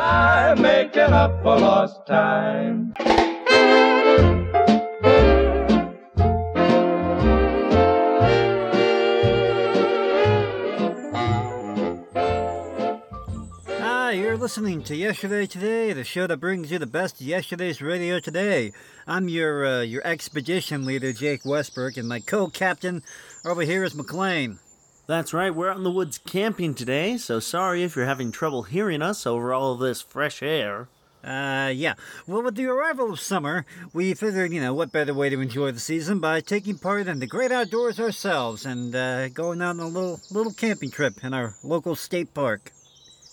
by making up for lost time. Ah, you're listening to Yesterday Today, the show that brings you the best of yesterday's radio today. I'm your uh, your expedition leader, Jake Westbrook, and my co-captain over here is McLean. That's right, we're out in the woods camping today, so sorry if you're having trouble hearing us over all of this fresh air. Uh, yeah. Well, with the arrival of summer, we figured, you know, what better way to enjoy the season by taking part in the great outdoors ourselves and uh, going out on a little little camping trip in our local state park.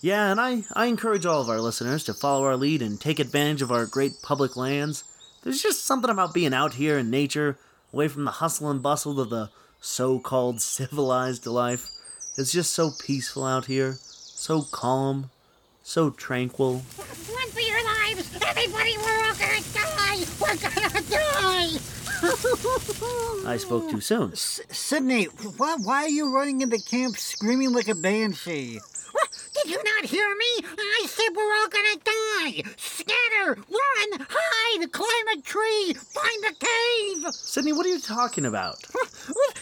Yeah, and I, I encourage all of our listeners to follow our lead and take advantage of our great public lands. There's just something about being out here in nature, away from the hustle and bustle of the so called civilized life. It's just so peaceful out here, so calm, so tranquil. Run for your lives! Everybody, we're all gonna die! We're gonna die! I spoke too soon. S- Sydney, why, why are you running into camp screaming like a banshee? What? Did you not hear me? I said we're all gonna die! Scatter! Run! Hide! Climb a tree! Find a cave! Sydney, what are you talking about?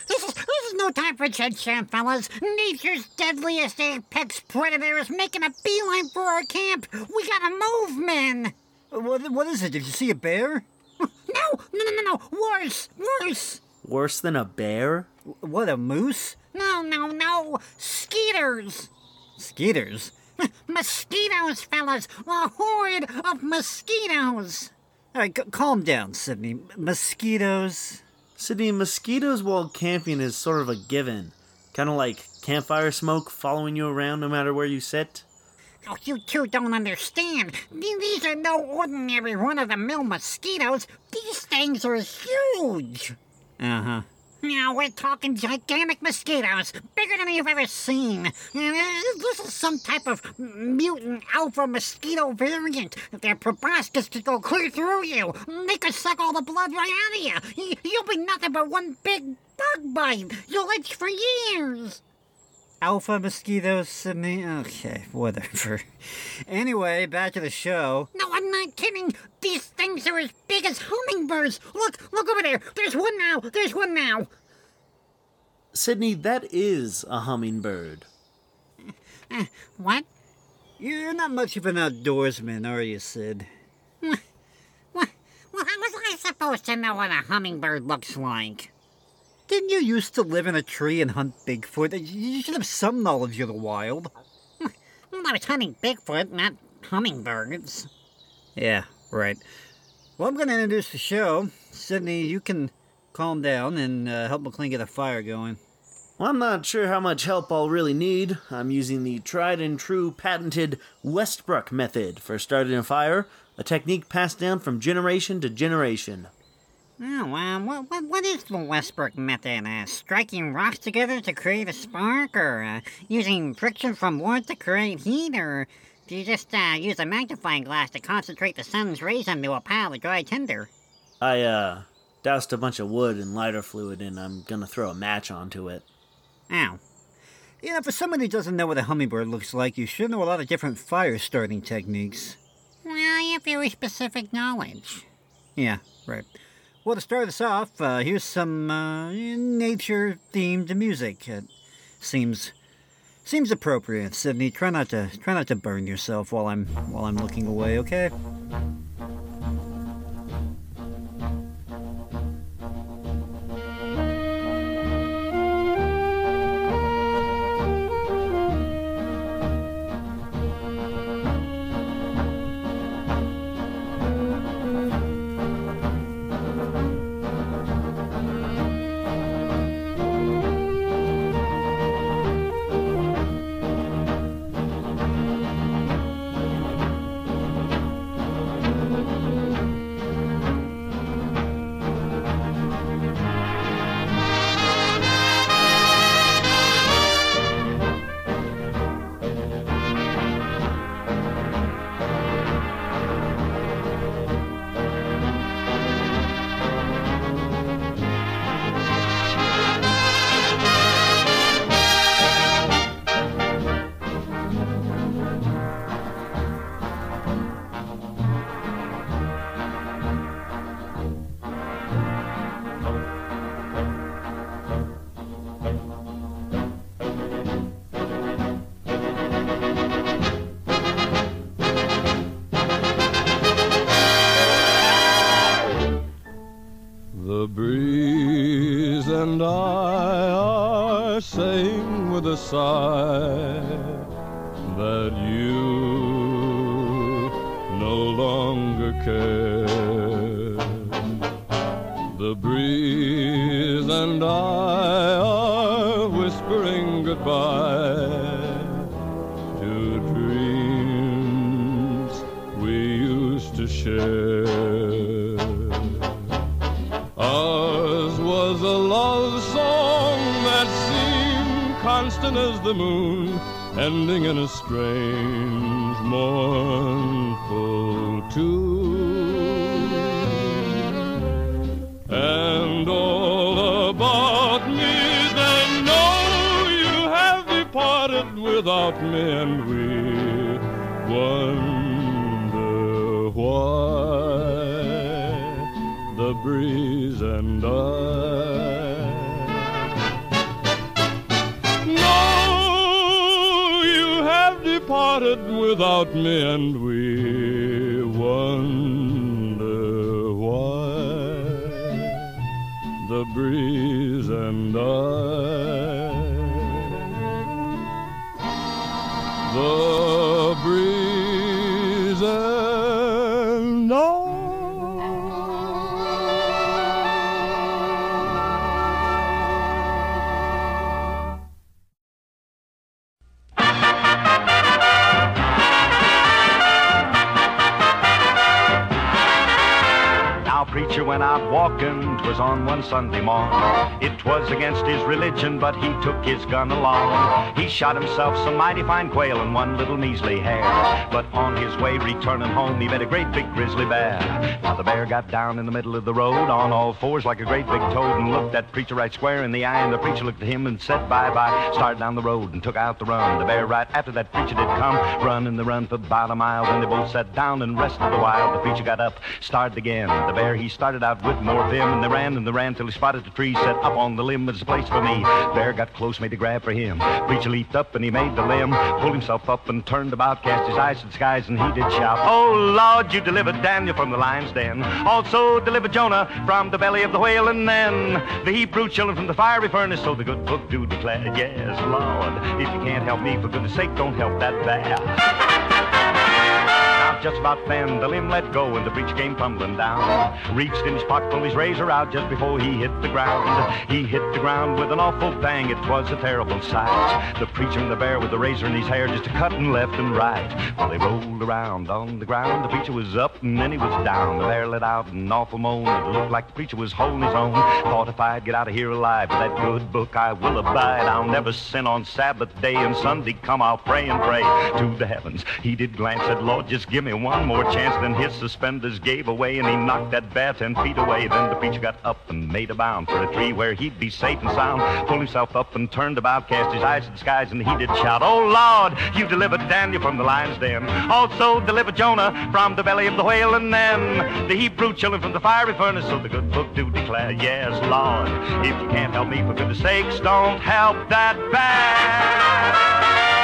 This is, this is no time for chit chat, fellas. Nature's deadliest apex predator is making a beeline for our camp. We gotta move, men. What, what is it? Did you see a bear? No, no, no, no, no. Worse, worse. Worse than a bear? What, a moose? No, no, no. Skeeters. Skeeters? Mosquitoes, fellas. A horde of mosquitoes. All right, c- calm down, Sydney. Mosquitoes? Sydney, mosquitoes while camping is sort of a given. Kind of like campfire smoke following you around no matter where you sit. Oh, you two don't understand. These are no ordinary run-of-the-mill mosquitoes. These things are huge. Uh huh. Now we're talking gigantic mosquitoes, bigger than you've ever seen. Uh, This is some type of mutant alpha mosquito variant. Their proboscis could go clear through you. They could suck all the blood right out of you. You'll be nothing but one big bug bite. You'll itch for years. Alpha mosquitoes, Sydney? Okay, whatever. Anyway, back to the show. No, I'm not kidding. These things are as big as hummingbirds. Look, look over there. There's one now. There's one now. Sydney, that is a hummingbird. Eh, what? You're not much of an outdoorsman, are you, Sid? Well, how was I supposed to know what a hummingbird looks like? Didn't you used to live in a tree and hunt Bigfoot? You should have some knowledge of the wild. I was hunting Bigfoot, not hummingbirds. Yeah, right. Well, I'm going to introduce the show. Sydney, you can calm down and uh, help McLean get a fire going. Well, I'm not sure how much help I'll really need. I'm using the tried and true patented Westbrook method for starting a fire, a technique passed down from generation to generation. Oh, uh, what, what, what is the Westbrook method? Uh, striking rocks together to create a spark, or uh, using friction from wood to create heat, or do you just uh, use a magnifying glass to concentrate the sun's rays onto a pile of dry tinder? I, uh, doused a bunch of wood and lighter fluid and I'm gonna throw a match onto it. Ow. You know, for someone who doesn't know what a hummingbird looks like, you should know a lot of different fire starting techniques. Well, you have very specific knowledge. Yeah, right. Well, to start us off, uh, here's some uh, nature-themed music. It seems seems appropriate, Sydney. Try not to try not to burn yourself while I'm while I'm looking away, okay? No longer care. The breeze and I are whispering goodbye to dreams we used to share. Ours was a love song that seemed constant as the moon, ending in a strange, mournful tune. And all about me, they know you have departed without me, and we wonder why the breeze and I. No, you have departed without me, and we preacher went out on one Sunday morn. It was against his religion, but he took his gun along. He shot himself some mighty fine quail and one little measly hare. But on his way returning home, he met a great big grizzly bear. Now, the bear got down in the middle of the road on all fours like a great big toad and looked that preacher right square in the eye. And the preacher looked at him and said bye bye. Started down the road and took out the run. The bear right after that preacher did come, run and the run for about a mile. Then they both sat down and rested a while. The preacher got up, started again. The bear he started out with more and they ran and they ran till he spotted the tree set up on the limb. There's a place for me. Bear got close, made a grab for him. Preacher leaped up and he made the limb, pulled himself up and turned about, cast his eyes to the skies, and he did shout, "Oh Lord, you delivered Daniel from the lion's den. Also delivered Jonah from the belly of the whale, and then the Hebrew children from the fiery furnace." So the good book do declare, "Yes, Lord, if you can't help me, for goodness sake, don't help that bear." Just about then the limb let go and the preacher came tumbling down. Reached in his pocket, pulled his razor out just before he hit the ground. He hit the ground with an awful bang. It was a terrible sight. The preacher and the bear with the razor in his hair just a cutting left and right. Well, they rolled around on the ground. The preacher was up and then he was down. The bear let out an awful moan. It looked like the preacher was holding his own. Thought if I'd get out of here alive that good book, I will abide. I'll never sin on Sabbath day and Sunday come. I'll pray and pray to the heavens. He did glance at Lord, just give me one more chance. Then his suspenders gave away and he knocked that bat ten feet away. Then the preacher got up and made a bound for a tree where he'd be safe and sound. Pulled himself up and turned about, cast his eyes to the skies, and he did shout, Oh Lord, you delivered Daniel from the lion's den. Also delivered Jonah from the belly of the whale, and then the Hebrew children from the fiery furnace. So the good book do declare, Yes, Lord, if you can't help me for goodness sakes, don't help that bear.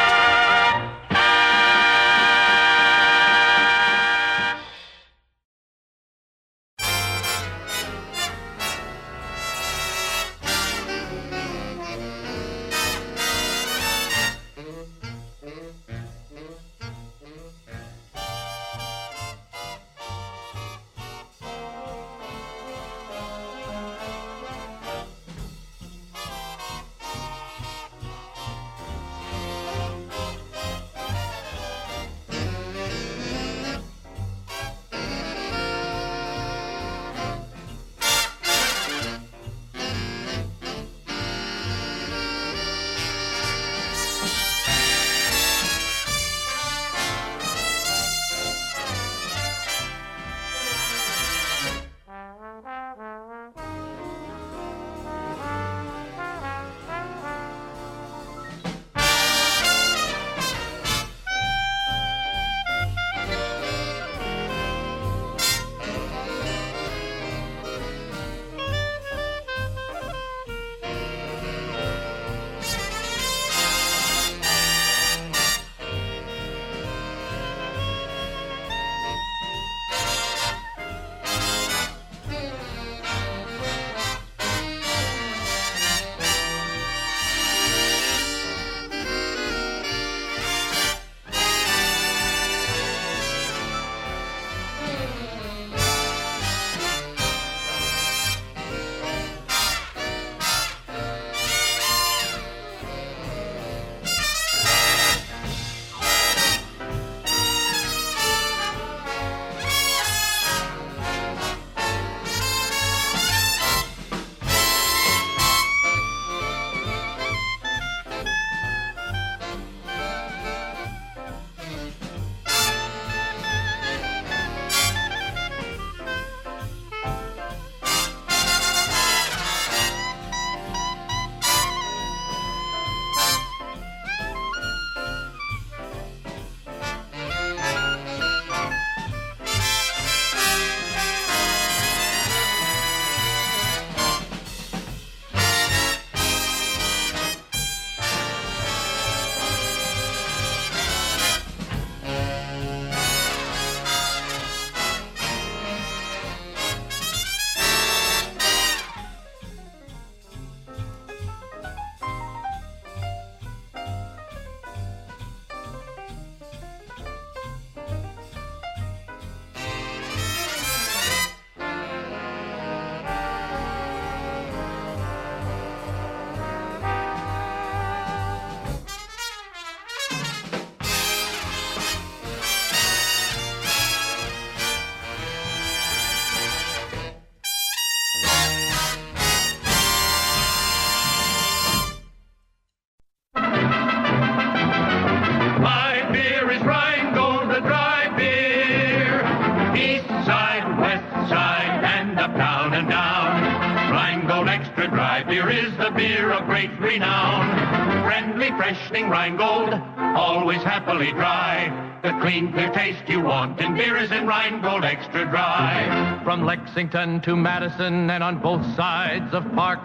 Lexington to Madison and on both sides of Park.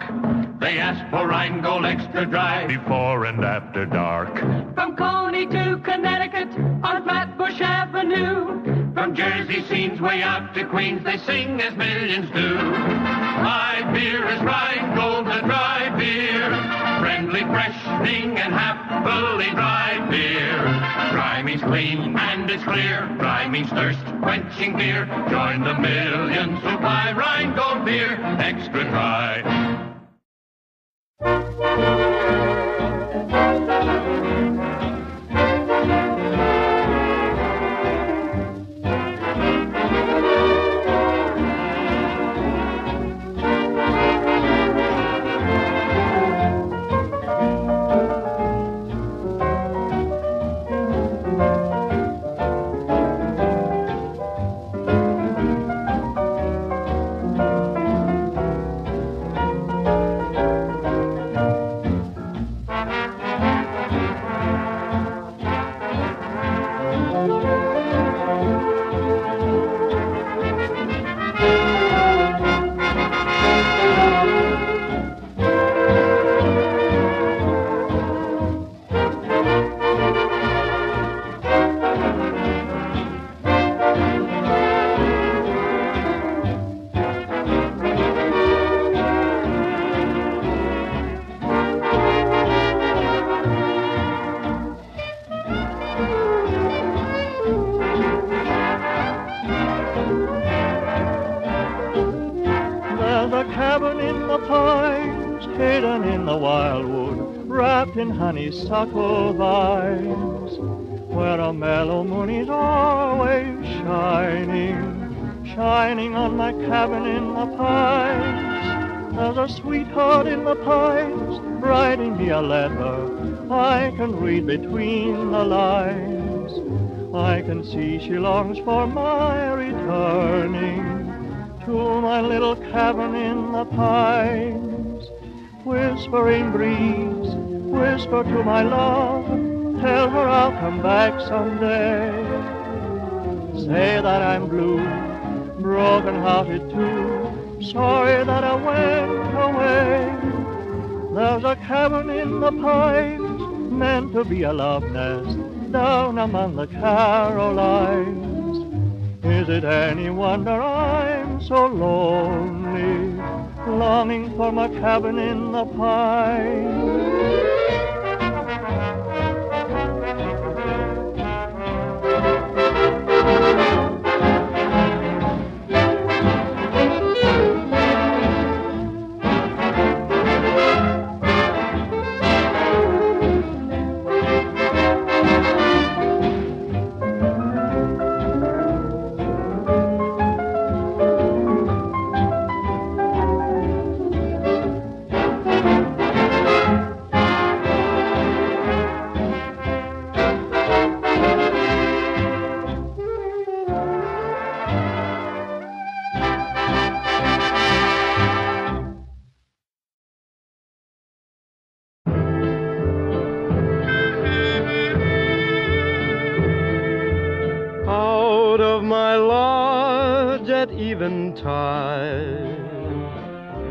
They ask for Rheingold Extra Dry Before and after dark. From Coney to Connecticut on Flatbush Avenue. From Jersey scenes way out to Queens, they sing as millions do. My beer is Rheingold, the dry beer. Friendly, freshening, and happily dry beer. Dry means clean and it's clear. Dry means thirst quenching beer. Join the millions who buy Rheingold beer extra dry. Honeysuckle vines, where a mellow moon is always shining, shining on my cabin in the pines. There's a sweetheart in the pines, writing me a letter I can read between the lines. I can see she longs for my returning to my little cabin in the pines. Whispering breeze, whisper to my love, tell her I'll come back someday. Say that I'm blue, broken hearted too, sorry that I went away. There's a cabin in the pines, meant to be a love nest, down among the Carolines. Is it any wonder I'm so lonely, longing for my cabin in the pines?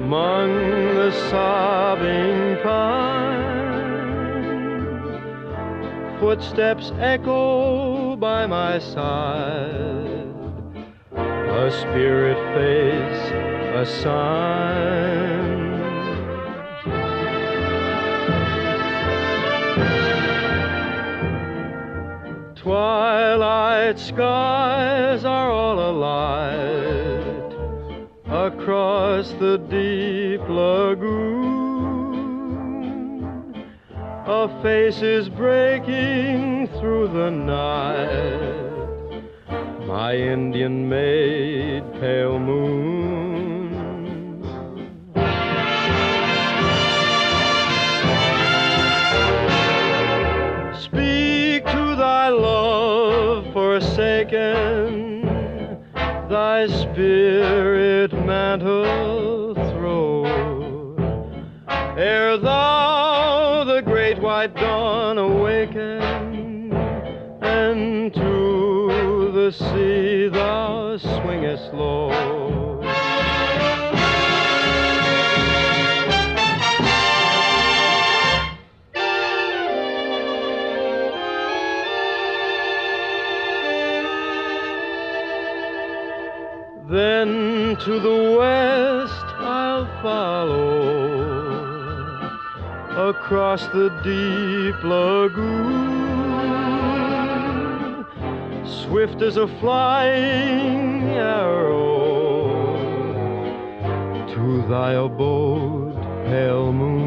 Among the sobbing pines, footsteps echo by my side, a spirit face, a sign. Twilight skies are all across the deep lagoon. A face is breaking through the night. My Indian maid, pale moon. Speak to thy love forsaken, thy spirit mantle throw. Ere thou the great white dawn awaken, and to the sea thou swingest low. To the west I'll follow across the deep lagoon, swift as a flying arrow to thy abode, pale moon.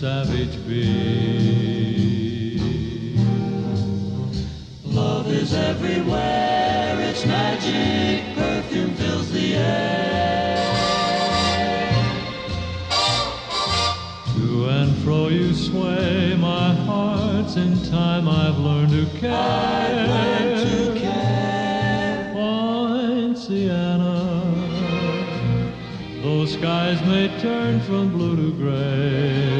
Savage beat. Love is everywhere, its magic perfume fills the air. To and fro you sway, my heart's in time I've learned to care. I've learned to care. Those skies may turn from blue to gray.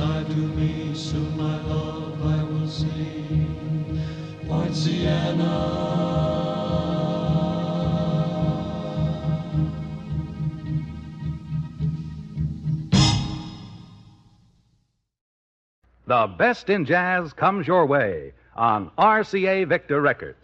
Sigh to me, soon my love I will see. Point Sienna. The best in jazz comes your way on RCA Victor Records.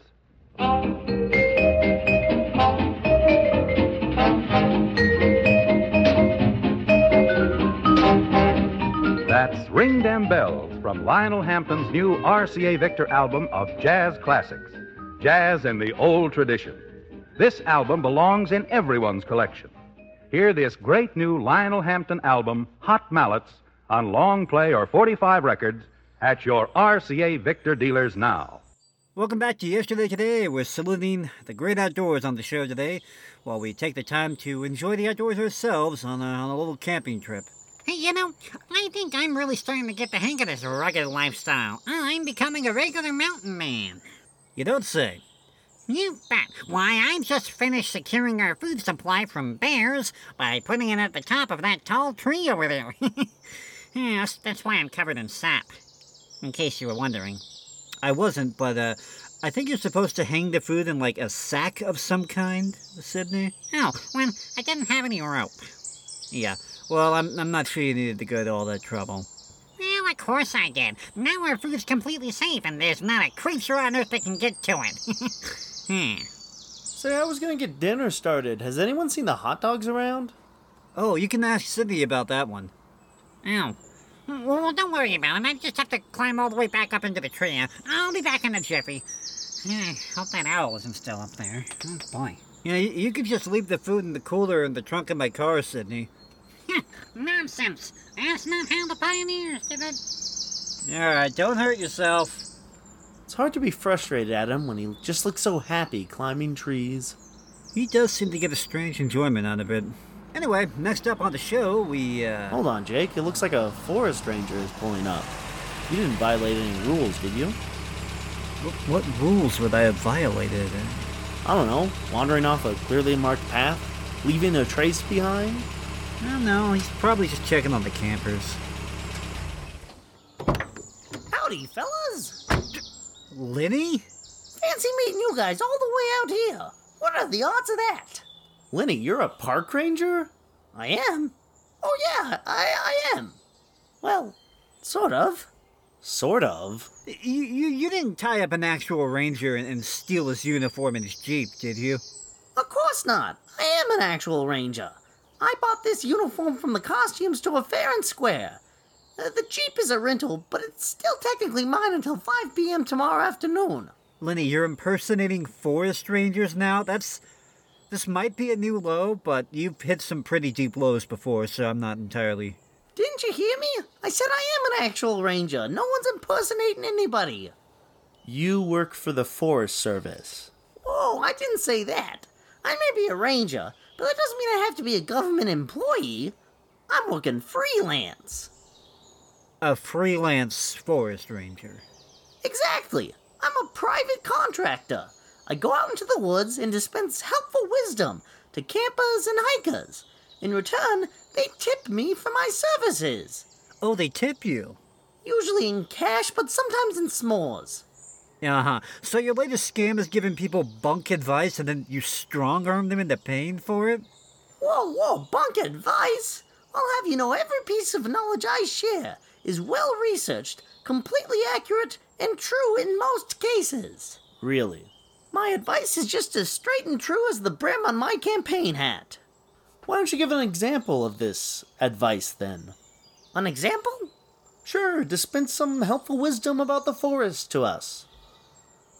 Them Bells from Lionel Hampton's new RCA Victor album of jazz classics. Jazz in the old tradition. This album belongs in everyone's collection. Hear this great new Lionel Hampton album, Hot Mallets, on long play or 45 records at your RCA Victor dealers now. Welcome back to Yesterday Today. We're saluting the great outdoors on the show today while we take the time to enjoy the outdoors ourselves on a, on a little camping trip. Hey, you know, I think I'm really starting to get the hang of this rugged lifestyle. I'm becoming a regular mountain man. You don't say. You bet. Why, I've just finished securing our food supply from bears by putting it at the top of that tall tree over there. yes, that's why I'm covered in sap. In case you were wondering. I wasn't, but uh, I think you're supposed to hang the food in like a sack of some kind, Sydney. Oh, well, I didn't have any rope. Yeah. Well, I'm I'm not sure you needed to go to all that trouble. Well, of course I did. Now our food's completely safe, and there's not a creature on earth that can get to it. hmm. Say, I was gonna get dinner started. Has anyone seen the hot dogs around? Oh, you can ask Sydney about that one. Oh. Well, don't worry about it. I just have to climb all the way back up into the tree. I'll be back in a jiffy. Yeah, hope that owl isn't still up there. Oh, boy. Yeah, you, you could just leave the food in the cooler in the trunk of my car, Sydney. Nonsense. That's not how the pioneers did it. All right, don't hurt yourself. It's hard to be frustrated at him when he just looks so happy climbing trees. He does seem to get a strange enjoyment out of it. Anyway, next up on the show, we, uh... Hold on, Jake. It looks like a forest ranger is pulling up. You didn't violate any rules, did you? What, what rules would I have violated? I don't know. Wandering off a clearly marked path? Leaving a trace behind? I don't know. He's probably just checking on the campers. Howdy, fellas. Lenny? Fancy meeting you guys all the way out here. What are the odds of that? Lenny, you're a park ranger? I am. Oh, yeah, I, I am. Well, sort of. Sort of? You, you, you didn't tie up an actual ranger and, and steal his uniform and his jeep, did you? Of course not. I am an actual ranger. I bought this uniform from the costume store fair and square. Uh, the Jeep is a rental, but it's still technically mine until 5 p.m. tomorrow afternoon. Lenny, you're impersonating forest rangers now? That's. This might be a new low, but you've hit some pretty deep lows before, so I'm not entirely. Didn't you hear me? I said I am an actual ranger. No one's impersonating anybody. You work for the Forest Service. Whoa, I didn't say that. I may be a ranger, but that doesn't mean I have to be a government employee. I'm working freelance. A freelance forest ranger. Exactly. I'm a private contractor. I go out into the woods and dispense helpful wisdom to campers and hikers. In return, they tip me for my services. Oh, they tip you? Usually in cash, but sometimes in s'mores. Uh huh. So your latest scam is giving people bunk advice and then you strong arm them into paying for it? Whoa, whoa, bunk advice? I'll have you know every piece of knowledge I share is well researched, completely accurate, and true in most cases. Really? My advice is just as straight and true as the brim on my campaign hat. Why don't you give an example of this advice then? An example? Sure, dispense some helpful wisdom about the forest to us.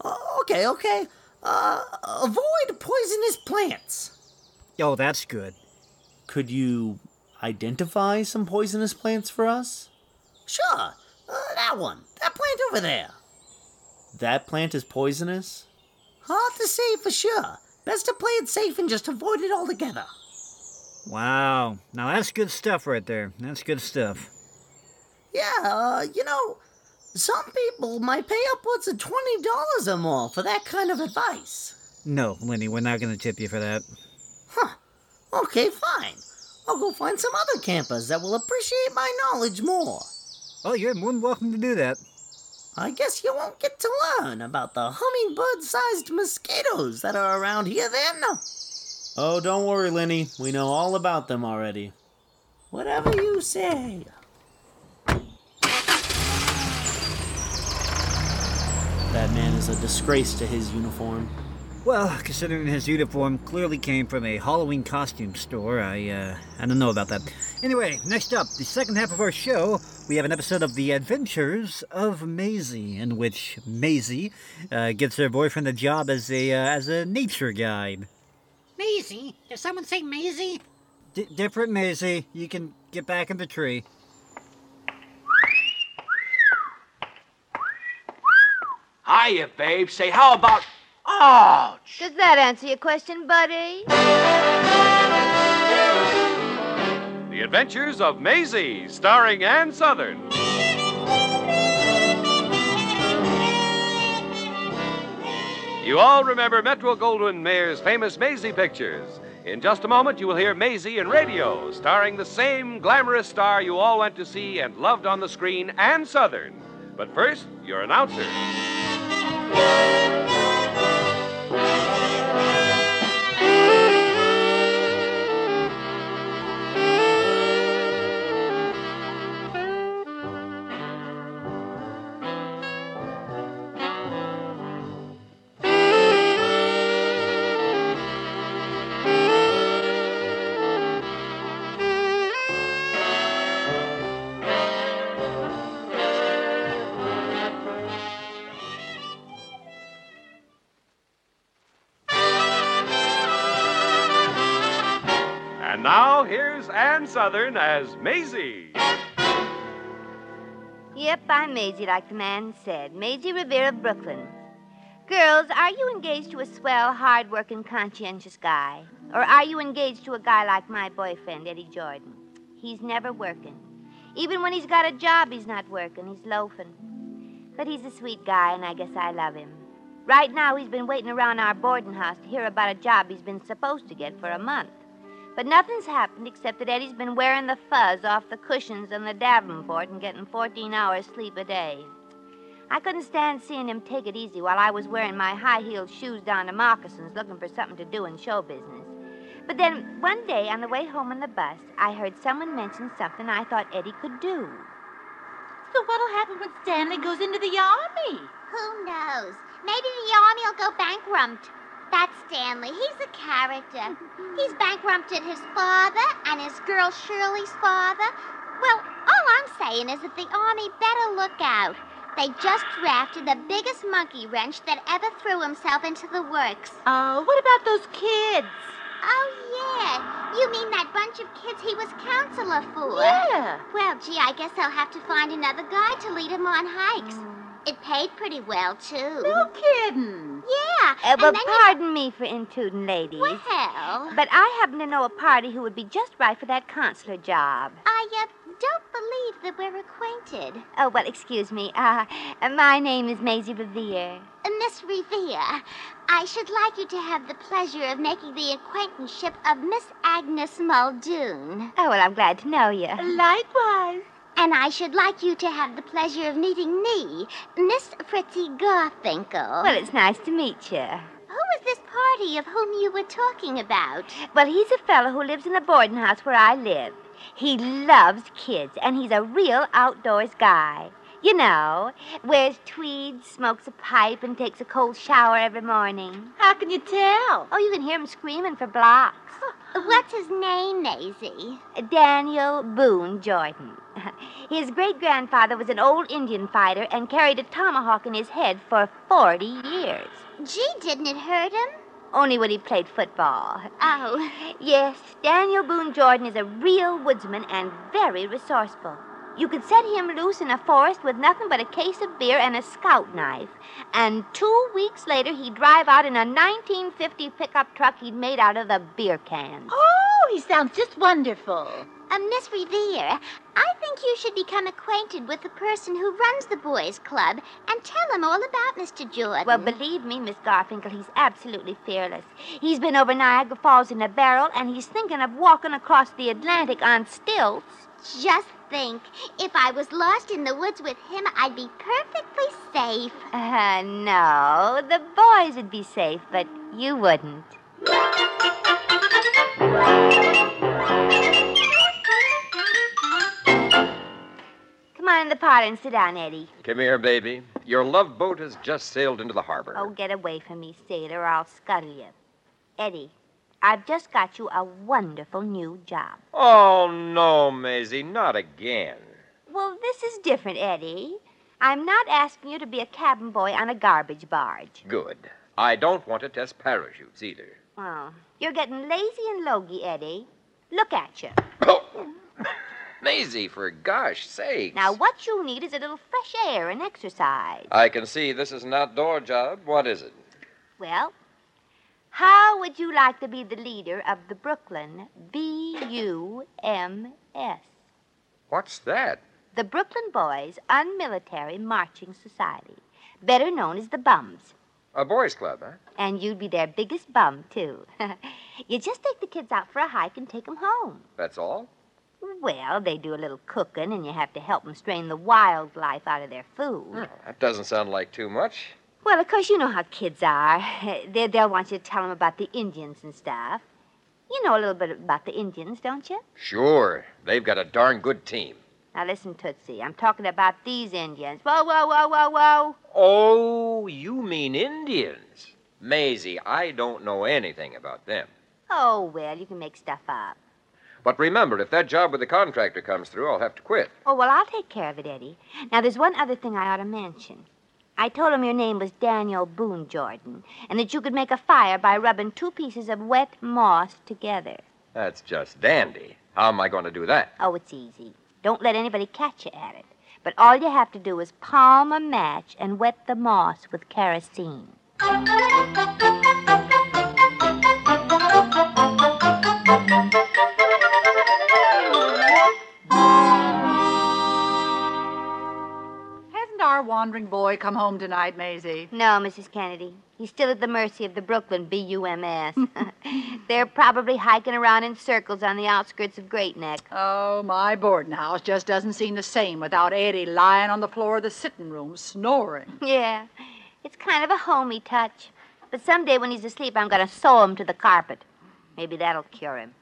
Uh, okay, okay. Uh, avoid poisonous plants. Oh, that's good. Could you identify some poisonous plants for us? Sure. Uh, that one. That plant over there. That plant is poisonous? Hard to say for sure. Best to play it safe and just avoid it altogether. Wow. Now that's good stuff right there. That's good stuff. Yeah, uh, you know, some people might pay upwards of $20 or more for that kind of advice. No, Lenny, we're not going to tip you for that. Huh. Okay, fine. I'll go find some other campers that will appreciate my knowledge more. Oh, you're more than welcome to do that. I guess you won't get to learn about the hummingbird sized mosquitoes that are around here then. Oh, don't worry, Lenny. We know all about them already. Whatever you say. Is a disgrace to his uniform. Well, considering his uniform clearly came from a Halloween costume store, I uh, I don't know about that. Anyway, next up, the second half of our show, we have an episode of The Adventures of Maisie, in which Maisie uh, gets her boyfriend a job as a uh, as a nature guide. Maisie? Did someone say Maisie? D- different Maisie, you can get back in the tree. Hiya, babe. Say, how about. Oh, Does that answer your question, buddy? The Adventures of Maisie, starring Ann Sothern. You all remember Metro Goldwyn Mayer's famous Maisie pictures. In just a moment, you will hear Maisie in radio, starring the same glamorous star you all went to see and loved on the screen, Ann Sothern. But first, your announcer. Here's Ann Sothern as Maisie. Yep, I'm Maisie, like the man said. Maisie Ravier of Brooklyn. Girls, are you engaged to a swell, hard-working, conscientious guy? Or are you engaged to a guy like my boyfriend, Eddie Jordan? He's never working. Even when he's got a job, he's not working. He's loafing. But he's a sweet guy, and I guess I love him. Right now, he's been waiting around our boarding house to hear about a job he's been supposed to get for a month. But nothing's happened except that Eddie's been wearing the fuzz off the cushions on the Davenport and getting 14 hours sleep a day. I couldn't stand seeing him take it easy while I was wearing my high heeled shoes down to moccasins looking for something to do in show business. But then one day on the way home on the bus, I heard someone mention something I thought Eddie could do. So what'll happen when Stanley goes into the army? Who knows? Maybe the army will go bankrupt. That's Stanley. He's a character. He's bankrupted his father and his girl Shirley's father. Well, all I'm saying is that the army better look out. They just drafted the biggest monkey wrench that ever threw himself into the works. Oh, what about those kids? Oh, yeah. You mean that bunch of kids he was counselor for? Yeah. Well, gee, I guess I'll have to find another guy to lead him on hikes. It paid pretty well, too. No kidding. Yeah. Uh, well, then you- pardon me for intruding, ladies. Well, But I happen to know a party who would be just right for that consular job. I uh, don't believe that we're acquainted. Oh, well, excuse me. Uh, my name is Maisie Ravier. Uh, Miss Ravier, I should like you to have the pleasure of making the acquaintanceship of Miss Agnes Muldoon. Oh, well, I'm glad to know you. Likewise. And I should like you to have the pleasure of meeting me, Miss Fritzy Garfinkel. Well, it's nice to meet you. Who is this party of whom you were talking about? Well, he's a fellow who lives in the boarding house where I live. He loves kids, and he's a real outdoors guy. You know, wears tweeds, smokes a pipe, and takes a cold shower every morning. How can you tell? Oh, you can hear him screaming for blocks. What's his name, Maisie? Daniel Boone Jordan. His great grandfather was an old Indian fighter and carried a tomahawk in his head for 40 years. Gee, didn't it hurt him? Only when he played football. Oh. Yes, Daniel Boone Jordan is a real woodsman and very resourceful. You could set him loose in a forest with nothing but a case of beer and a scout knife. And two weeks later, he'd drive out in a 1950 pickup truck he'd made out of the beer cans. Oh, he sounds just wonderful. Uh, Miss Ravier, I think you should become acquainted with the person who runs the boys' club and tell him all about Mr. Jordan. Well, believe me, Miss Garfinkel, he's absolutely fearless. He's been over Niagara Falls in a barrel, and he's thinking of walking across the Atlantic on stilts. Just think, if I was lost in the woods with him, I'd be perfectly safe. Uh, no, the boys would be safe, but you wouldn't. Come on in the the parlor and sit down, Eddie. Come here, baby. Your love boat has just sailed into the harbor. Oh, get away from me, sailor, or I'll scuttle you. Eddie, I've just got you a wonderful new job. Oh, no, Maisie, not again. Well, this is different, Eddie. I'm not asking you to be a cabin boy on a garbage barge. Good. I don't want to test parachutes either. Oh, you're getting lazy and logy, Eddie. Look at you. Oh, Maisie, for gosh sakes. Now, what you need is a little fresh air and exercise. I can see this is an outdoor job. What is it? Well, how would you like to be the leader of the Brooklyn B U M S? What's that? The Brooklyn Boys Unmilitary Marching Society, better known as the Bums. A boys' club, huh? And you'd be their biggest bum, too. you just take the kids out for a hike and take 'em home. That's all? Well, they do a little cooking, and you have to help 'em strain the wildlife out of their food. Hmm, that doesn't sound like too much. Well, of course, you know how kids are. They, they'll want you to tell them about the Indians and stuff. You know a little bit about the Indians, don't you? Sure. They've got a darn good team. Now, listen, Tootsie. I'm talking about these Indians. Whoa, whoa, whoa, whoa, whoa. Oh, you mean Indians? Maisie, I don't know anything about them. Oh, well, you can make stuff up. But remember, if that job with the contractor comes through, I'll have to quit. Oh, well, I'll take care of it, Eddie. Now, there's one other thing I ought to mention. I told him your name was Daniel Boone Jordan, and that you could make a fire by rubbing two pieces of wet moss together. That's just dandy. How am I going to do that? Oh, it's easy. Don't let anybody catch you at it. But all you have to do is palm a match and wet the moss with kerosene. Our wandering boy come home tonight, Maisie? No, Mrs. Kennedy. He's still at the mercy of the Brooklyn B.U.M.S. They're probably hiking around in circles on the outskirts of Great Neck. Oh, my boarding house just doesn't seem the same without Eddie lying on the floor of the sitting room snoring. Yeah, it's kind of a homey touch. But someday when he's asleep, I'm going to sew him to the carpet. Maybe that'll cure him.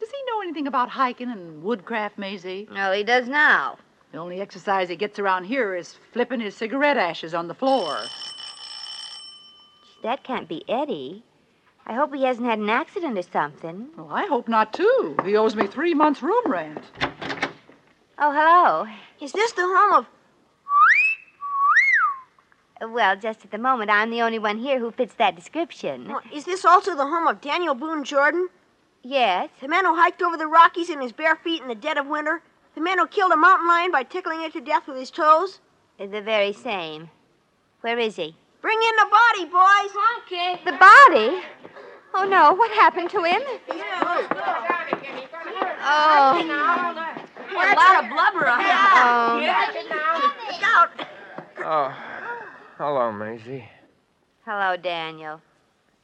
Does he know anything about hiking and woodcraft, Maisie? No, he does now. The only exercise he gets around here is flipping his cigarette ashes on the floor. That can't be Eddie. I hope he hasn't had an accident or something. Well, I hope not, too. He owes me three months' room rent. Oh, hello. Is this the home of. Well, just at the moment, I'm the only one here who fits that description. Well, is this also the home of Daniel Boone Jordan? Yes. The man who hiked over the Rockies in his bare feet in the dead of winter? The man who killed a mountain lion by tickling it to death with his toes? Is the very same. Where is he? Bring in the body, boys. Okay. The body? Oh, no. What happened to him? Oh. What a lot of blubber on Oh. Look out. Oh, hello, Maisie. Hello, Daniel.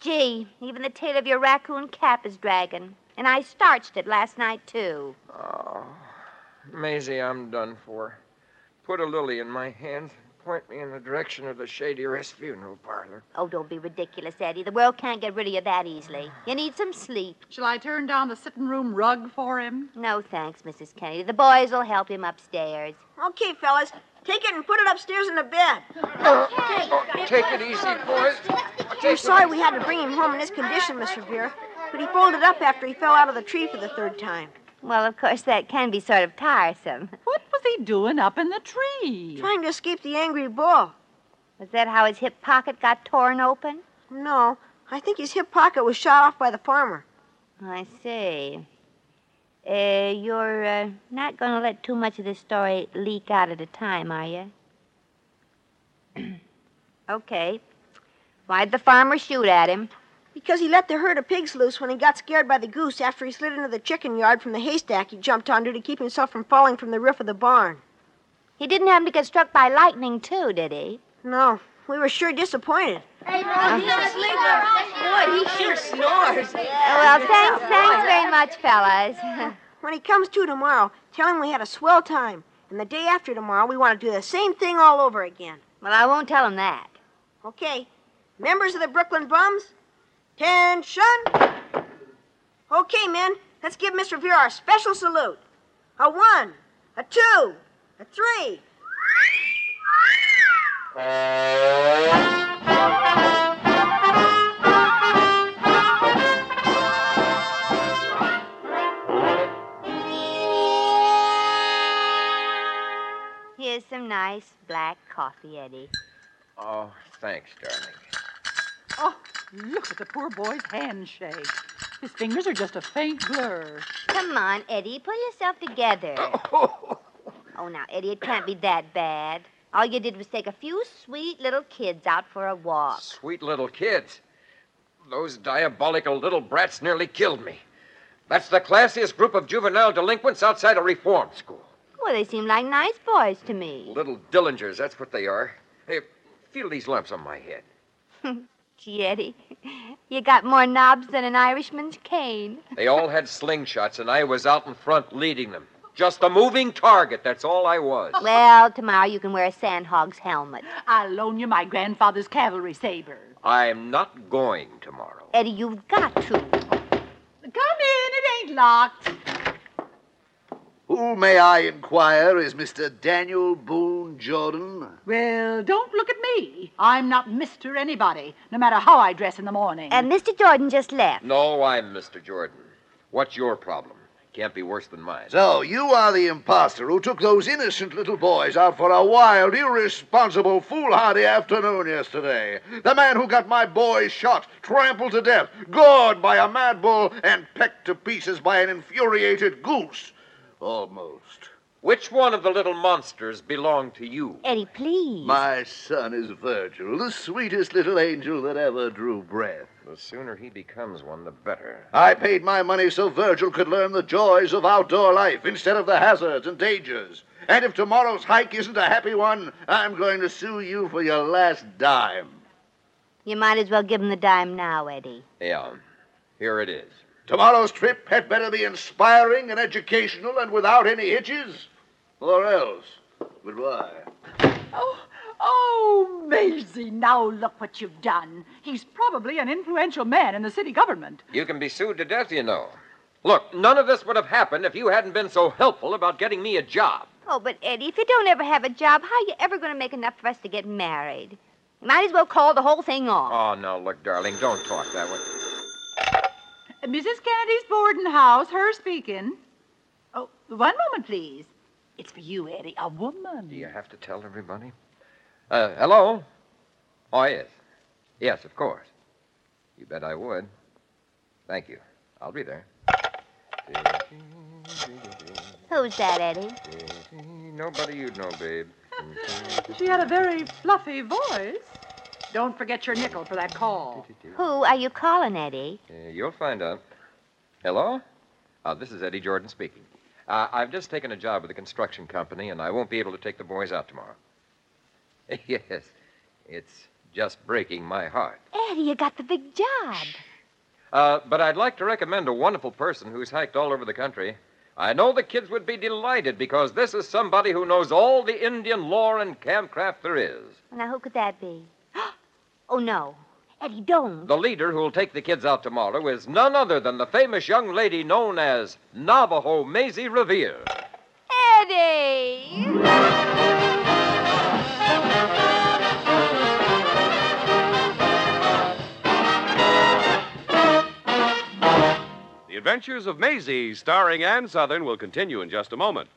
Gee, even the tail of your raccoon cap is dragging. And I starched it last night, too. Oh, Maisie, I'm done for. Put a lily in my hands and point me in the direction of the Shady Rest funeral parlor. Oh, don't be ridiculous, Eddie. The world can't get rid of you that easily. You need some sleep. Shall I turn down the sitting room rug for him? No, thanks, Mrs. Kennedy. The boys will help him upstairs. Okay, fellas. Take it and put it upstairs in the bed. Okay. Take it easy, boys. We're sorry we had to bring him home in this condition, Miss Ravier, but he folded up after he fell out of the tree for the third time. Well, of course, that can be sort of tiresome. What was he doing up in the tree? Trying to escape the angry bull. Was that how his hip pocket got torn open? No, I think his hip pocket was shot off by the farmer. I see. Uh, you're uh, not going to let too much of this story leak out at a time, are you? okay. Why'd the farmer shoot at him? Because he let the herd of pigs loose when he got scared by the goose after he slid into the chicken yard from the haystack he jumped onto to keep himself from falling from the roof of the barn. He didn't happen to get struck by lightning, too, did he? No, we were sure disappointed. Hey, Mom, he's asleep. Boy, he sure snores. well, thanks, thanks very much, fellas. when he comes to tomorrow, tell him we had a swell time. And the day after tomorrow, we want to do the same thing all over again. Well, I won't tell him that. Okay. Members of the Brooklyn Bums, attention. Okay, men, let's give Miss Ravier our special salute. A one, a two, a three. Here's some nice black coffee, Eddie. Oh, thanks, darling. Oh, look at the poor boy's handshake. His fingers are just a faint blur. Come on, Eddie, pull yourself together. Oh, now, Eddie, it can't be that bad. All you did was take a few sweet little kids out for a walk. Sweet little kids. Those diabolical little brats nearly killed me. That's the classiest group of juvenile delinquents outside a reform school. Well, they seem like nice boys to me. Little Dillingers, that's what they are. Hey, feel these lumps on my head. Gee, Eddie, you got more knobs than an Irishman's cane. They all had slingshots, and I was out in front leading them. Just a moving target, that's all I was. Well, tomorrow you can wear a sandhog's helmet. I'll loan you my grandfather's cavalry saber. I'm not going tomorrow. Eddie, you've got to. Come in, it ain't locked. Who, may I inquire, is Mr. Daniel Boone Jordan? Well, don't look at me. I'm not Mr. Anybody, no matter how I dress in the morning. And Mr. Jordan just left. No, I'm Mr. Jordan. What's your problem? Can't be worse than mine. So, you are the impostor who took those innocent little boys out for a wild, irresponsible, foolhardy afternoon yesterday. The man who got my boys shot, trampled to death, gored by a mad bull, and pecked to pieces by an infuriated goose. Almost. Which one of the little monsters belonged to you? Eddie, please. My son is Virgil, the sweetest little angel that ever drew breath. The sooner he becomes one, the better. I paid my money so Virgil could learn the joys of outdoor life instead of the hazards and dangers. And if tomorrow's hike isn't a happy one, I'm going to sue you for your last dime. You might as well give him the dime now, Eddie. Yeah, here it is. Tomorrow's trip had better be inspiring and educational and without any hitches, or else. Goodbye. Oh, oh, Maisie, now look what you've done. He's probably an influential man in the city government. You can be sued to death, you know. Look, none of this would have happened if you hadn't been so helpful about getting me a job. Oh, but Eddie, if you don't ever have a job, how are you ever going to make enough for us to get married? You might as well call the whole thing off. Oh, no, look, darling, don't talk that way. Mrs. Kennedy's boarding house, her speaking. Oh, one moment, please. It's for you, Eddie, a woman. Do you have to tell everybody? Uh, hello? Oh, yes. Yes, of course. You bet I would. Thank you. I'll be there. Who's that, Eddie? Nobody you'd know, babe. She had a very fluffy voice. Don't forget your nickel for that call. Who are you calling, Eddie? Uh, you'll find out. Hello? Uh, this is Eddie Jordan speaking. Uh, I've just taken a job with a construction company, and I won't be able to take the boys out tomorrow. yes, it's just breaking my heart. Eddie, you got the big job. Uh, but I'd like to recommend a wonderful person who's hiked all over the country. I know the kids would be delighted because this is somebody who knows all the Indian lore and campcraft there is. Now, who could that be? Oh, no. Eddie, don't. The leader who'll take the kids out tomorrow is none other than the famous young lady known as Navajo Maisie Ravier. Eddie! The Adventures of Maisie, starring Ann Sothern, will continue in just a moment.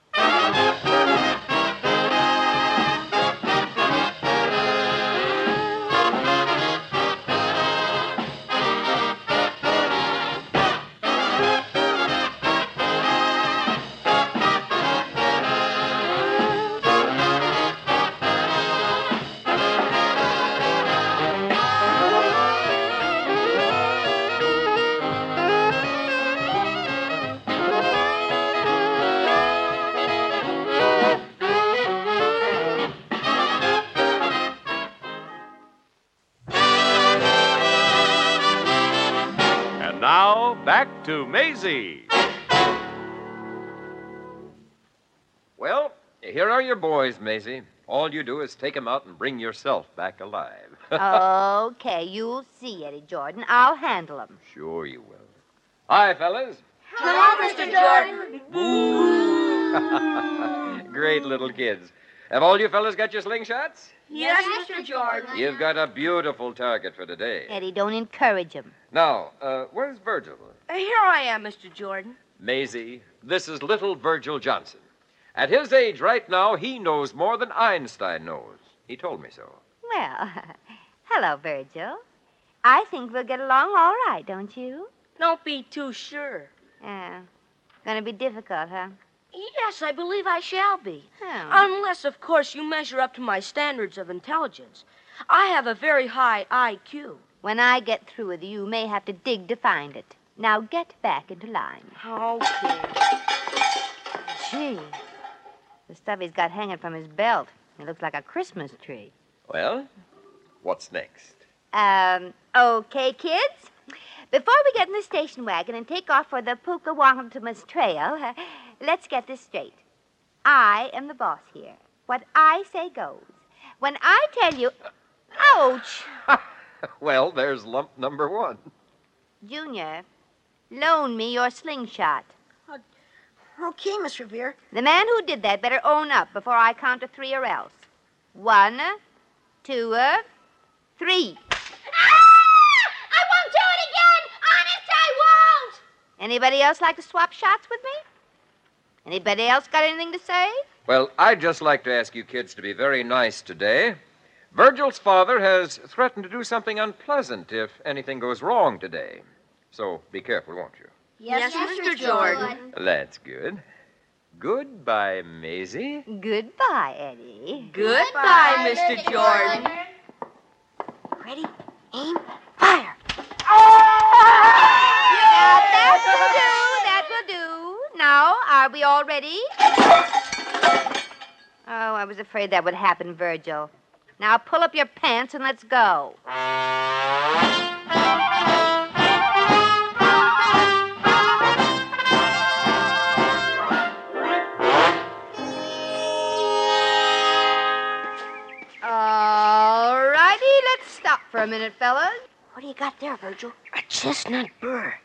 To Well, here are your boys, Maisie. All you do is take them out and bring yourself back alive. okay, you'll see, Eddie Jordan. I'll handle him. Sure you will. Hi, fellas. Hello, Mr. Jordan. Great little kids. Have all you fellas got your slingshots? Yes, Mr. Jordan. You've got a beautiful target for today. Eddie, don't encourage him. Now, uh, where's Virgil? Uh, here I am, Mr. Jordan. Maisie, this is little Virgil Johnson. At his age right now, he knows more than Einstein knows. He told me so. Well, hello, Virgil. I think we'll get along all right, don't you? Don't be too sure. Yeah. Gonna be difficult, huh? Yes, I believe I shall be. Oh. Unless, of course, you measure up to my standards of intelligence. I have a very high IQ. When I get through with you, you may have to dig to find it. Now get back into line. Okay. Gee, the stuff he's got hanging from his belt. It looks like a Christmas tree. Well, what's next? Um, okay, kids. Before we get in the station wagon and take off for the Pukawontamus Trail, let's get this straight. I am the boss here. What I say goes. When I tell you, ouch, Well, there's lump number one. Junior, loan me your slingshot. Okay, Miss Ravier. The man who did that better own up before I count to three or else. One, two, uh, three. I won't do it again! Honest, I won't! Anybody else like to swap shots with me? Anybody else got anything to say? Well, I'd just like to ask you kids to be very nice today. Virgil's father has threatened to do something unpleasant if anything goes wrong today. So be careful, won't you? Yes, Mr. Jordan. That's good. Goodbye, Maisie. Goodbye, Eddie. Goodbye, Mr. Jordan. Ready? Aim. Fire. Now, that will do. That do. Now, are we all ready? Oh, I was afraid that would happen, Virgil. Now, pull up your pants and let's go. All righty, let's stop for a minute, fellas. What do you got there, Virgil? A chestnut burr.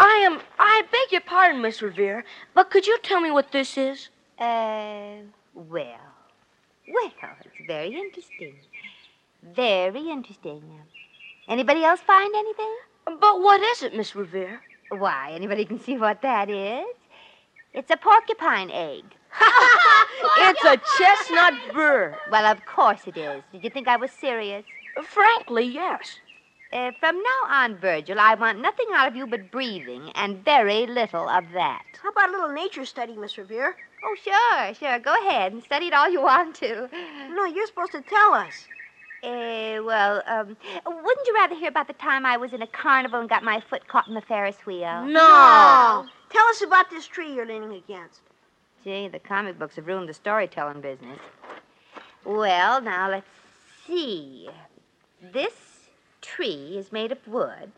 I am. I beg your pardon, Miss Ravier, but could you tell me what this is? Uh, well, well, it's very interesting. Very interesting. Anybody else find anything? But what is it, Miss Ravier? Why, anybody can see what that is. It's a porcupine egg. It's a chestnut burr. Well, of course it is. Did you think I was serious? Frankly, yes. Uh, from now on, Virgil, I want nothing out of you but breathing, and very little of that. How about a little nature study, Miss Ravier? Oh, sure, sure. Go ahead and study it all you want to. No, you're supposed to tell us. Uh, well, um, wouldn't you rather hear about the time I was in a carnival and got my foot caught in the Ferris wheel? No. Tell us about this tree you're leaning against. Gee, the comic books have ruined the storytelling business. Well, now let's see. This tree is made of wood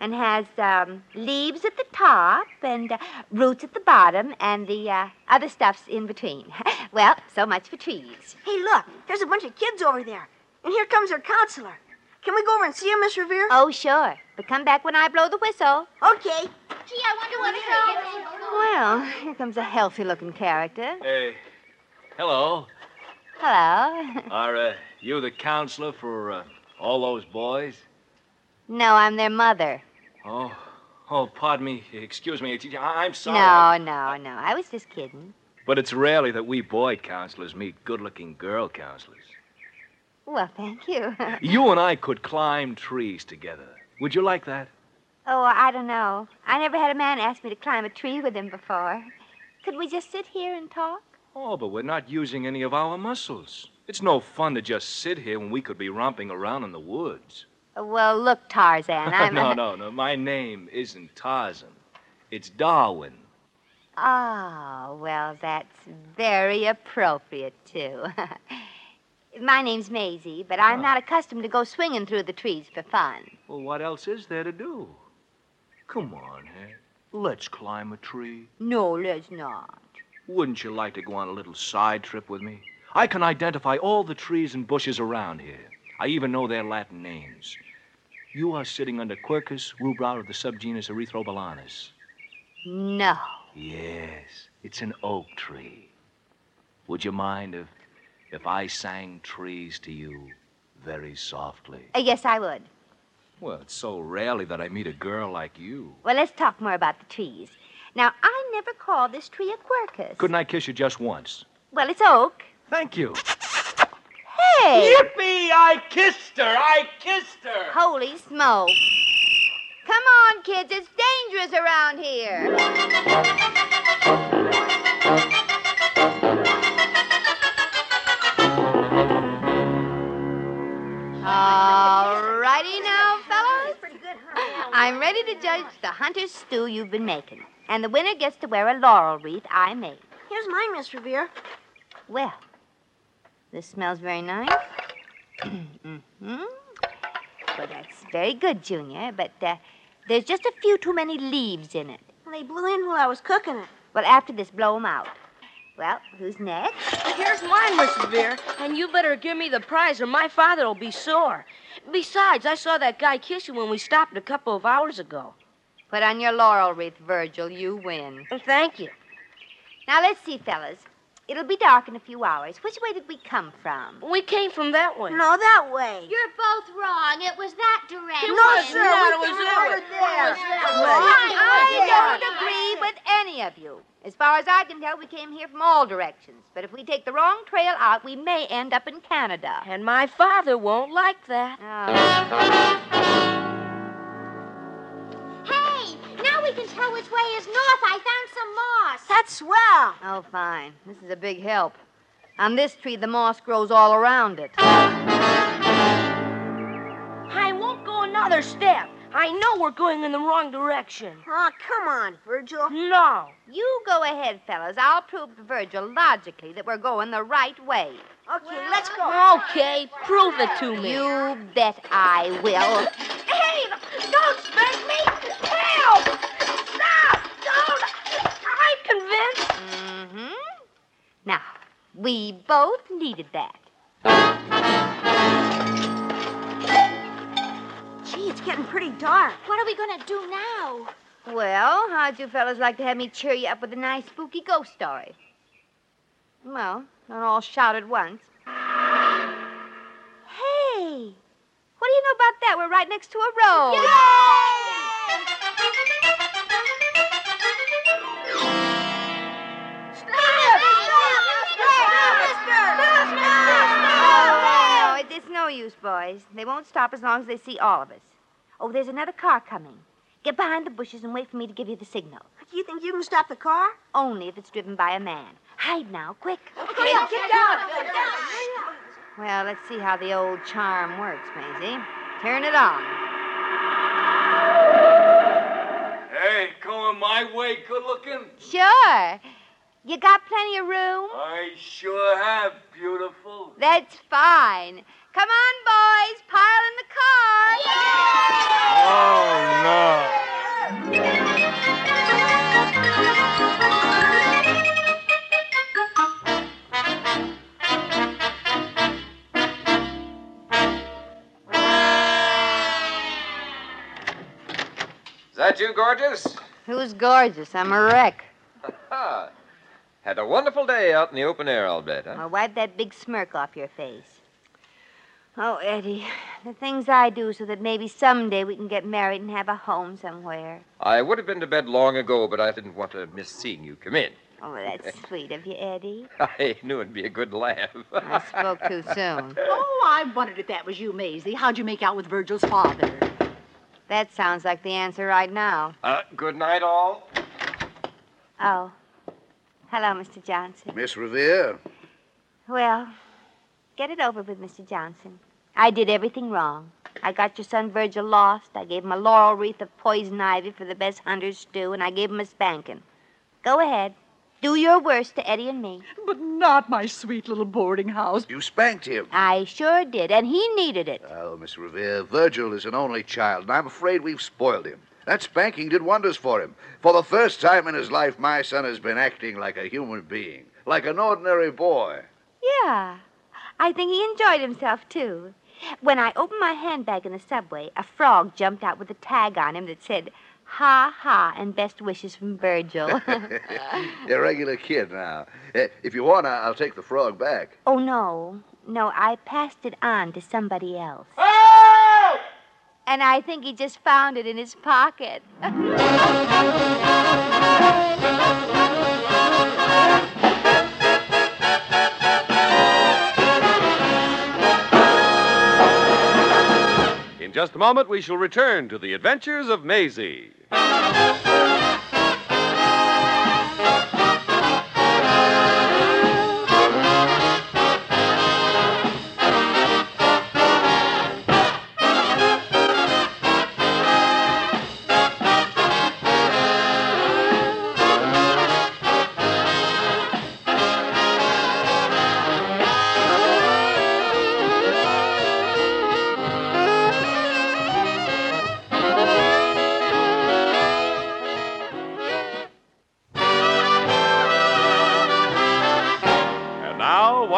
and has um, leaves at the top and uh, roots at the bottom and the uh, other stuffs in between. well, so much for trees. Hey, look, there's a bunch of kids over there. And here comes our counselor. Can we go over and see him, Miss Ravier? Oh, sure. But come back when I blow the whistle. Okay. Gee, I wonder what it's Well, here comes a healthy looking character. Hey, hello. Hello. Are uh, you the counselor for uh, all those boys? no, I'm their mother. Oh, oh, pardon me. Excuse me. I- I'm sorry. No, no, no. I was just kidding. But it's rarely that we boy counselors meet good-looking girl counselors. Well, thank you. You and I could climb trees together. Would you like that? oh, I don't know. I never had a man ask me to climb a tree with him before. Could we just sit here and talk? Oh, but we're not using any of our muscles. It's no fun to just sit here when we could be romping around in the woods. Well, look, Tarzan, I'm. no, no, no. My name isn't Tarzan. It's Darwin. Oh, well, that's very appropriate, too. My name's Maisie, but I'm not accustomed to go swinging through the trees for fun. Well, what else is there to do? Come on, eh? Let's climb a tree. No, let's not. Wouldn't you like to go on a little side trip with me? I can identify all the trees and bushes around here. I even know their Latin names. You are sitting under Quercus rubra of the subgenus Erythrobalanus. No. Yes, it's an oak tree. Would you mind if if I sang trees to you very softly? Uh, yes, I would. Well, it's so rarely that I meet a girl like you. Well, let's talk more about the trees. Now, I never called this tree a quercus. Couldn't I kiss you just once? Well, it's oak. Thank you. Hey! Yippee! I kissed her! I kissed her! Holy smoke. Come on, kids. It's dangerous around here. All righty now, fellas. I'm ready to judge the hunter's stew you've been making. And the winner gets to wear a laurel wreath I made. Here's mine, Miss Ravier. Well, this smells very nice. hmm Well, that's very good, Junior, but uh, there's just a few too many leaves in it. They blew in while I was cooking it. Well, after this, blow 'em out. Well, who's next? Here's mine, Mrs. Ravier, and you better give me the prize or my father'll be sore. Besides, I saw that guy kiss you when we stopped a couple of hours ago. Put on your laurel wreath, Virgil. You win. Thank you. Now, let's see, fellas. It'll be dark in a few hours. Which way did we come from? We came from that way. No, that way. You're both wrong. It was that direction. No, sir, not. we It was that way. there. It was that I way. don't agree with any of you. As far as I can tell, we came here from all directions. But if we take the wrong trail out, we may end up in Canada. And my father won't like that. Hey, can tell which way is north. I found some moss. That's swell. Oh, fine. This is a big help. On this tree, the moss grows all around it. I won't go another step. I know we're going in the wrong direction. Oh, come on, Virgil. No. You go ahead, fellas. I'll prove to Virgil logically that we're going the right way. Okay, let's go. Okay, prove it to me. You bet I will. Hey, don't spank me! Now, we both needed that. Gee, it's getting pretty dark. What are we going to do now? Well, how'd you fellas like to have me cheer you up with a nice spooky ghost story? Well, not all shout at once. Hey! What do you know about that? We're right next to a road. Oh, no use, boys. They won't stop as long as they see all of us. Oh, there's another car coming. Get behind the bushes and wait for me to give you the signal. Do you think you can stop the car? Only if it's driven by a man. Hide now, quick. Okay, get down. Well, let's see how the old charm works, Maisie. Turn it on. Hey, going my way, good looking? Sure. You got plenty of room? I sure have, beautiful. That's fine. Come on, boys. Pile in the car. Oh, no. Is that you, gorgeous? Who's gorgeous? I'm a wreck. Ha! Had a wonderful day out in the open air, I'll bet, huh? Now wipe that big smirk off your face. Oh, Eddie, the things I do so that maybe someday we can get married and have a home somewhere. I would have been to bed long ago, but I didn't want to miss seeing you come in. Oh, that's sweet of you, Eddie. I knew it'd be a good laugh. I spoke too soon. Oh, I wondered if that was you, Maisie. How'd you make out with Virgil's father? That sounds like the answer right now. Uh, good night, all. Oh. Hello, Mr. Johnson. Miss Ravier, Well, get it over with, Mr. Johnson. I did everything wrong. I got your son Virgil lost. I gave him a laurel wreath of poison ivy for the best hunter's stew, and I gave him a spanking. Go ahead. Do your worst to Eddie and me. But not my sweet little boarding house. you spanked him. I sure did, and he needed it. Oh, Miss Ravier, Virgil is an only child, and I'm afraid we've spoiled him. That spanking did wonders for him. For the first time in his life, my son has been acting like a human being, like an ordinary boy. Yeah. I think he enjoyed himself, too. When I opened my handbag in the subway, a frog jumped out with a tag on him that said, Ha ha, and best wishes from Virgil. You're a regular kid now. Eh, If you want, I- I'll take the frog back. oh, no. No, I passed it on to somebody else. And I think he just found it in his pocket. just a moment, we shall return to the adventures of Maisie.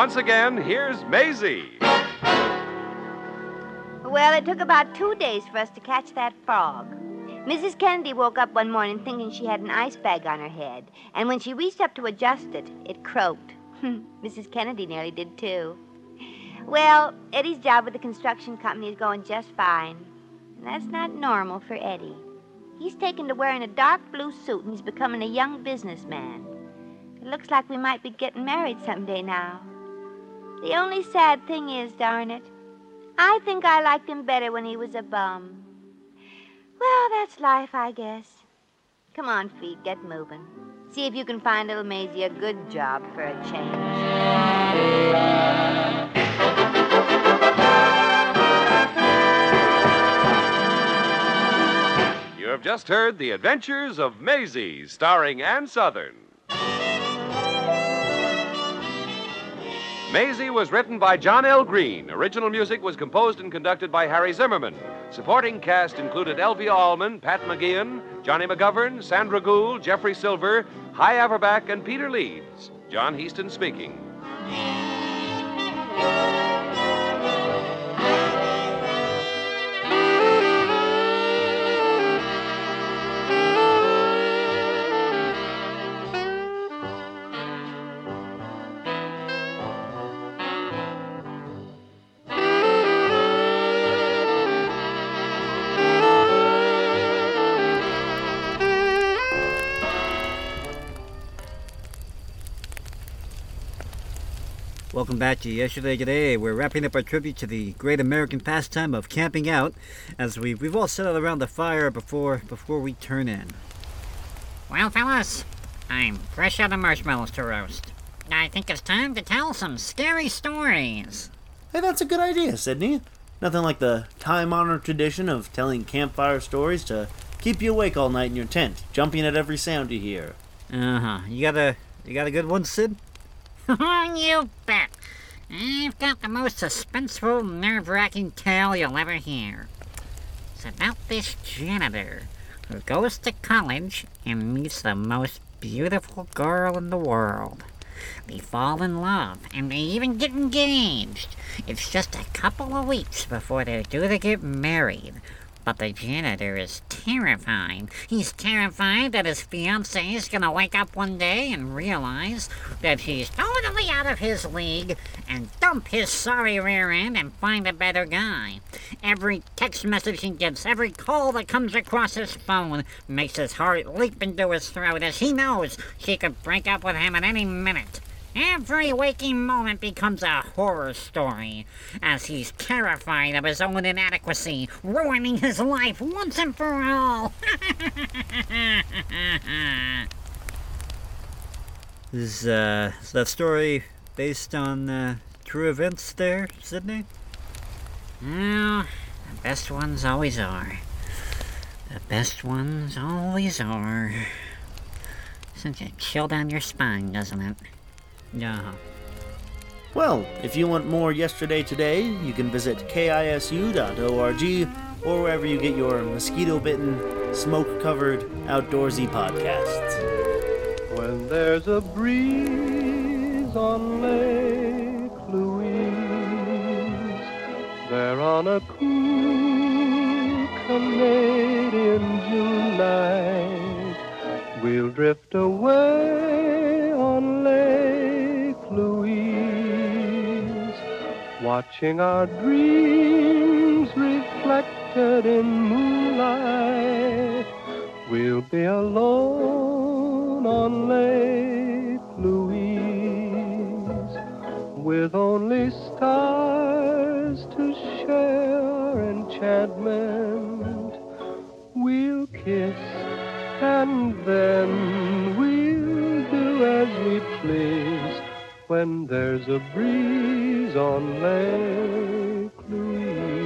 Once again, here's Maisie. Well, it took about two days for us to catch that frog. Mrs. Kennedy woke up one morning thinking she had an ice bag on her head, and when she reached up to adjust it, it croaked. Mrs. Kennedy nearly did too. Well, Eddie's job with the construction company is going just fine. And that's not normal for Eddie. He's taken to wearing a dark blue suit and he's becoming a young businessman. It looks like we might be getting married someday now. The only sad thing is, darn it, I think I liked him better when he was a bum. Well, that's life, I guess. Come on, feet, get moving. See if you can find little Maisie a good job for a change. You have just heard The Adventures of Maisie, starring Ann Sothern. Maisie was written by John L. Green. Original music was composed and conducted by Harry Zimmerman. Supporting cast included Elvia Allman, Pat McGeehan, Johnny McGovern, Sandra Gould, Jeffrey Silver, Hy Averback, and Peter Leeds. John Heaston speaking. Welcome back to Yesterday Today. We're wrapping up our tribute to the great American pastime of camping out, as we we've all settled around the fire before before we turn in. Well, fellas, I'm fresh out of marshmallows to roast. I think it's time to tell some scary stories. Hey, that's a good idea, Sydney. Nothing like the time honored tradition of telling campfire stories to keep you awake all night in your tent, jumping at every sound you hear. Uh huh. You got a you got a good one, Sid? you bet. I've got the most suspenseful, nerve wracking tale you'll ever hear. It's about this janitor who goes to college and meets the most beautiful girl in the world. They fall in love and they even get engaged. It's just a couple of weeks before they're due to get married. But the janitor is terrified. He's terrified that his fiancée is gonna wake up one day and realize that he's totally out of his league and dump his sorry rear end and find a better guy. Every text message he gets, every call that comes across his phone makes his heart leap into his throat as he knows she could break up with him at any minute. Every waking moment becomes a horror story as he's terrified of his own inadequacy, ruining his life once and for all. Is uh is that story based on uh, true events there, Sydney? well, the best ones always are. The best ones always are. Sends a chill down your spine, doesn't it? Yeah. Well, if you want more Yesterday Today, you can visit kisu.org or wherever you get your mosquito bitten, smoke covered, outdoorsy podcasts. When there's a breeze on Lake Louise, there on a cool Canadian June night. We'll drift away watching our dreams reflected in moonlight. We'll be alone on Lake Louise, with only stars to share enchantment. We'll kiss and then we'll do as we please when there's a breeze on Lake Louise.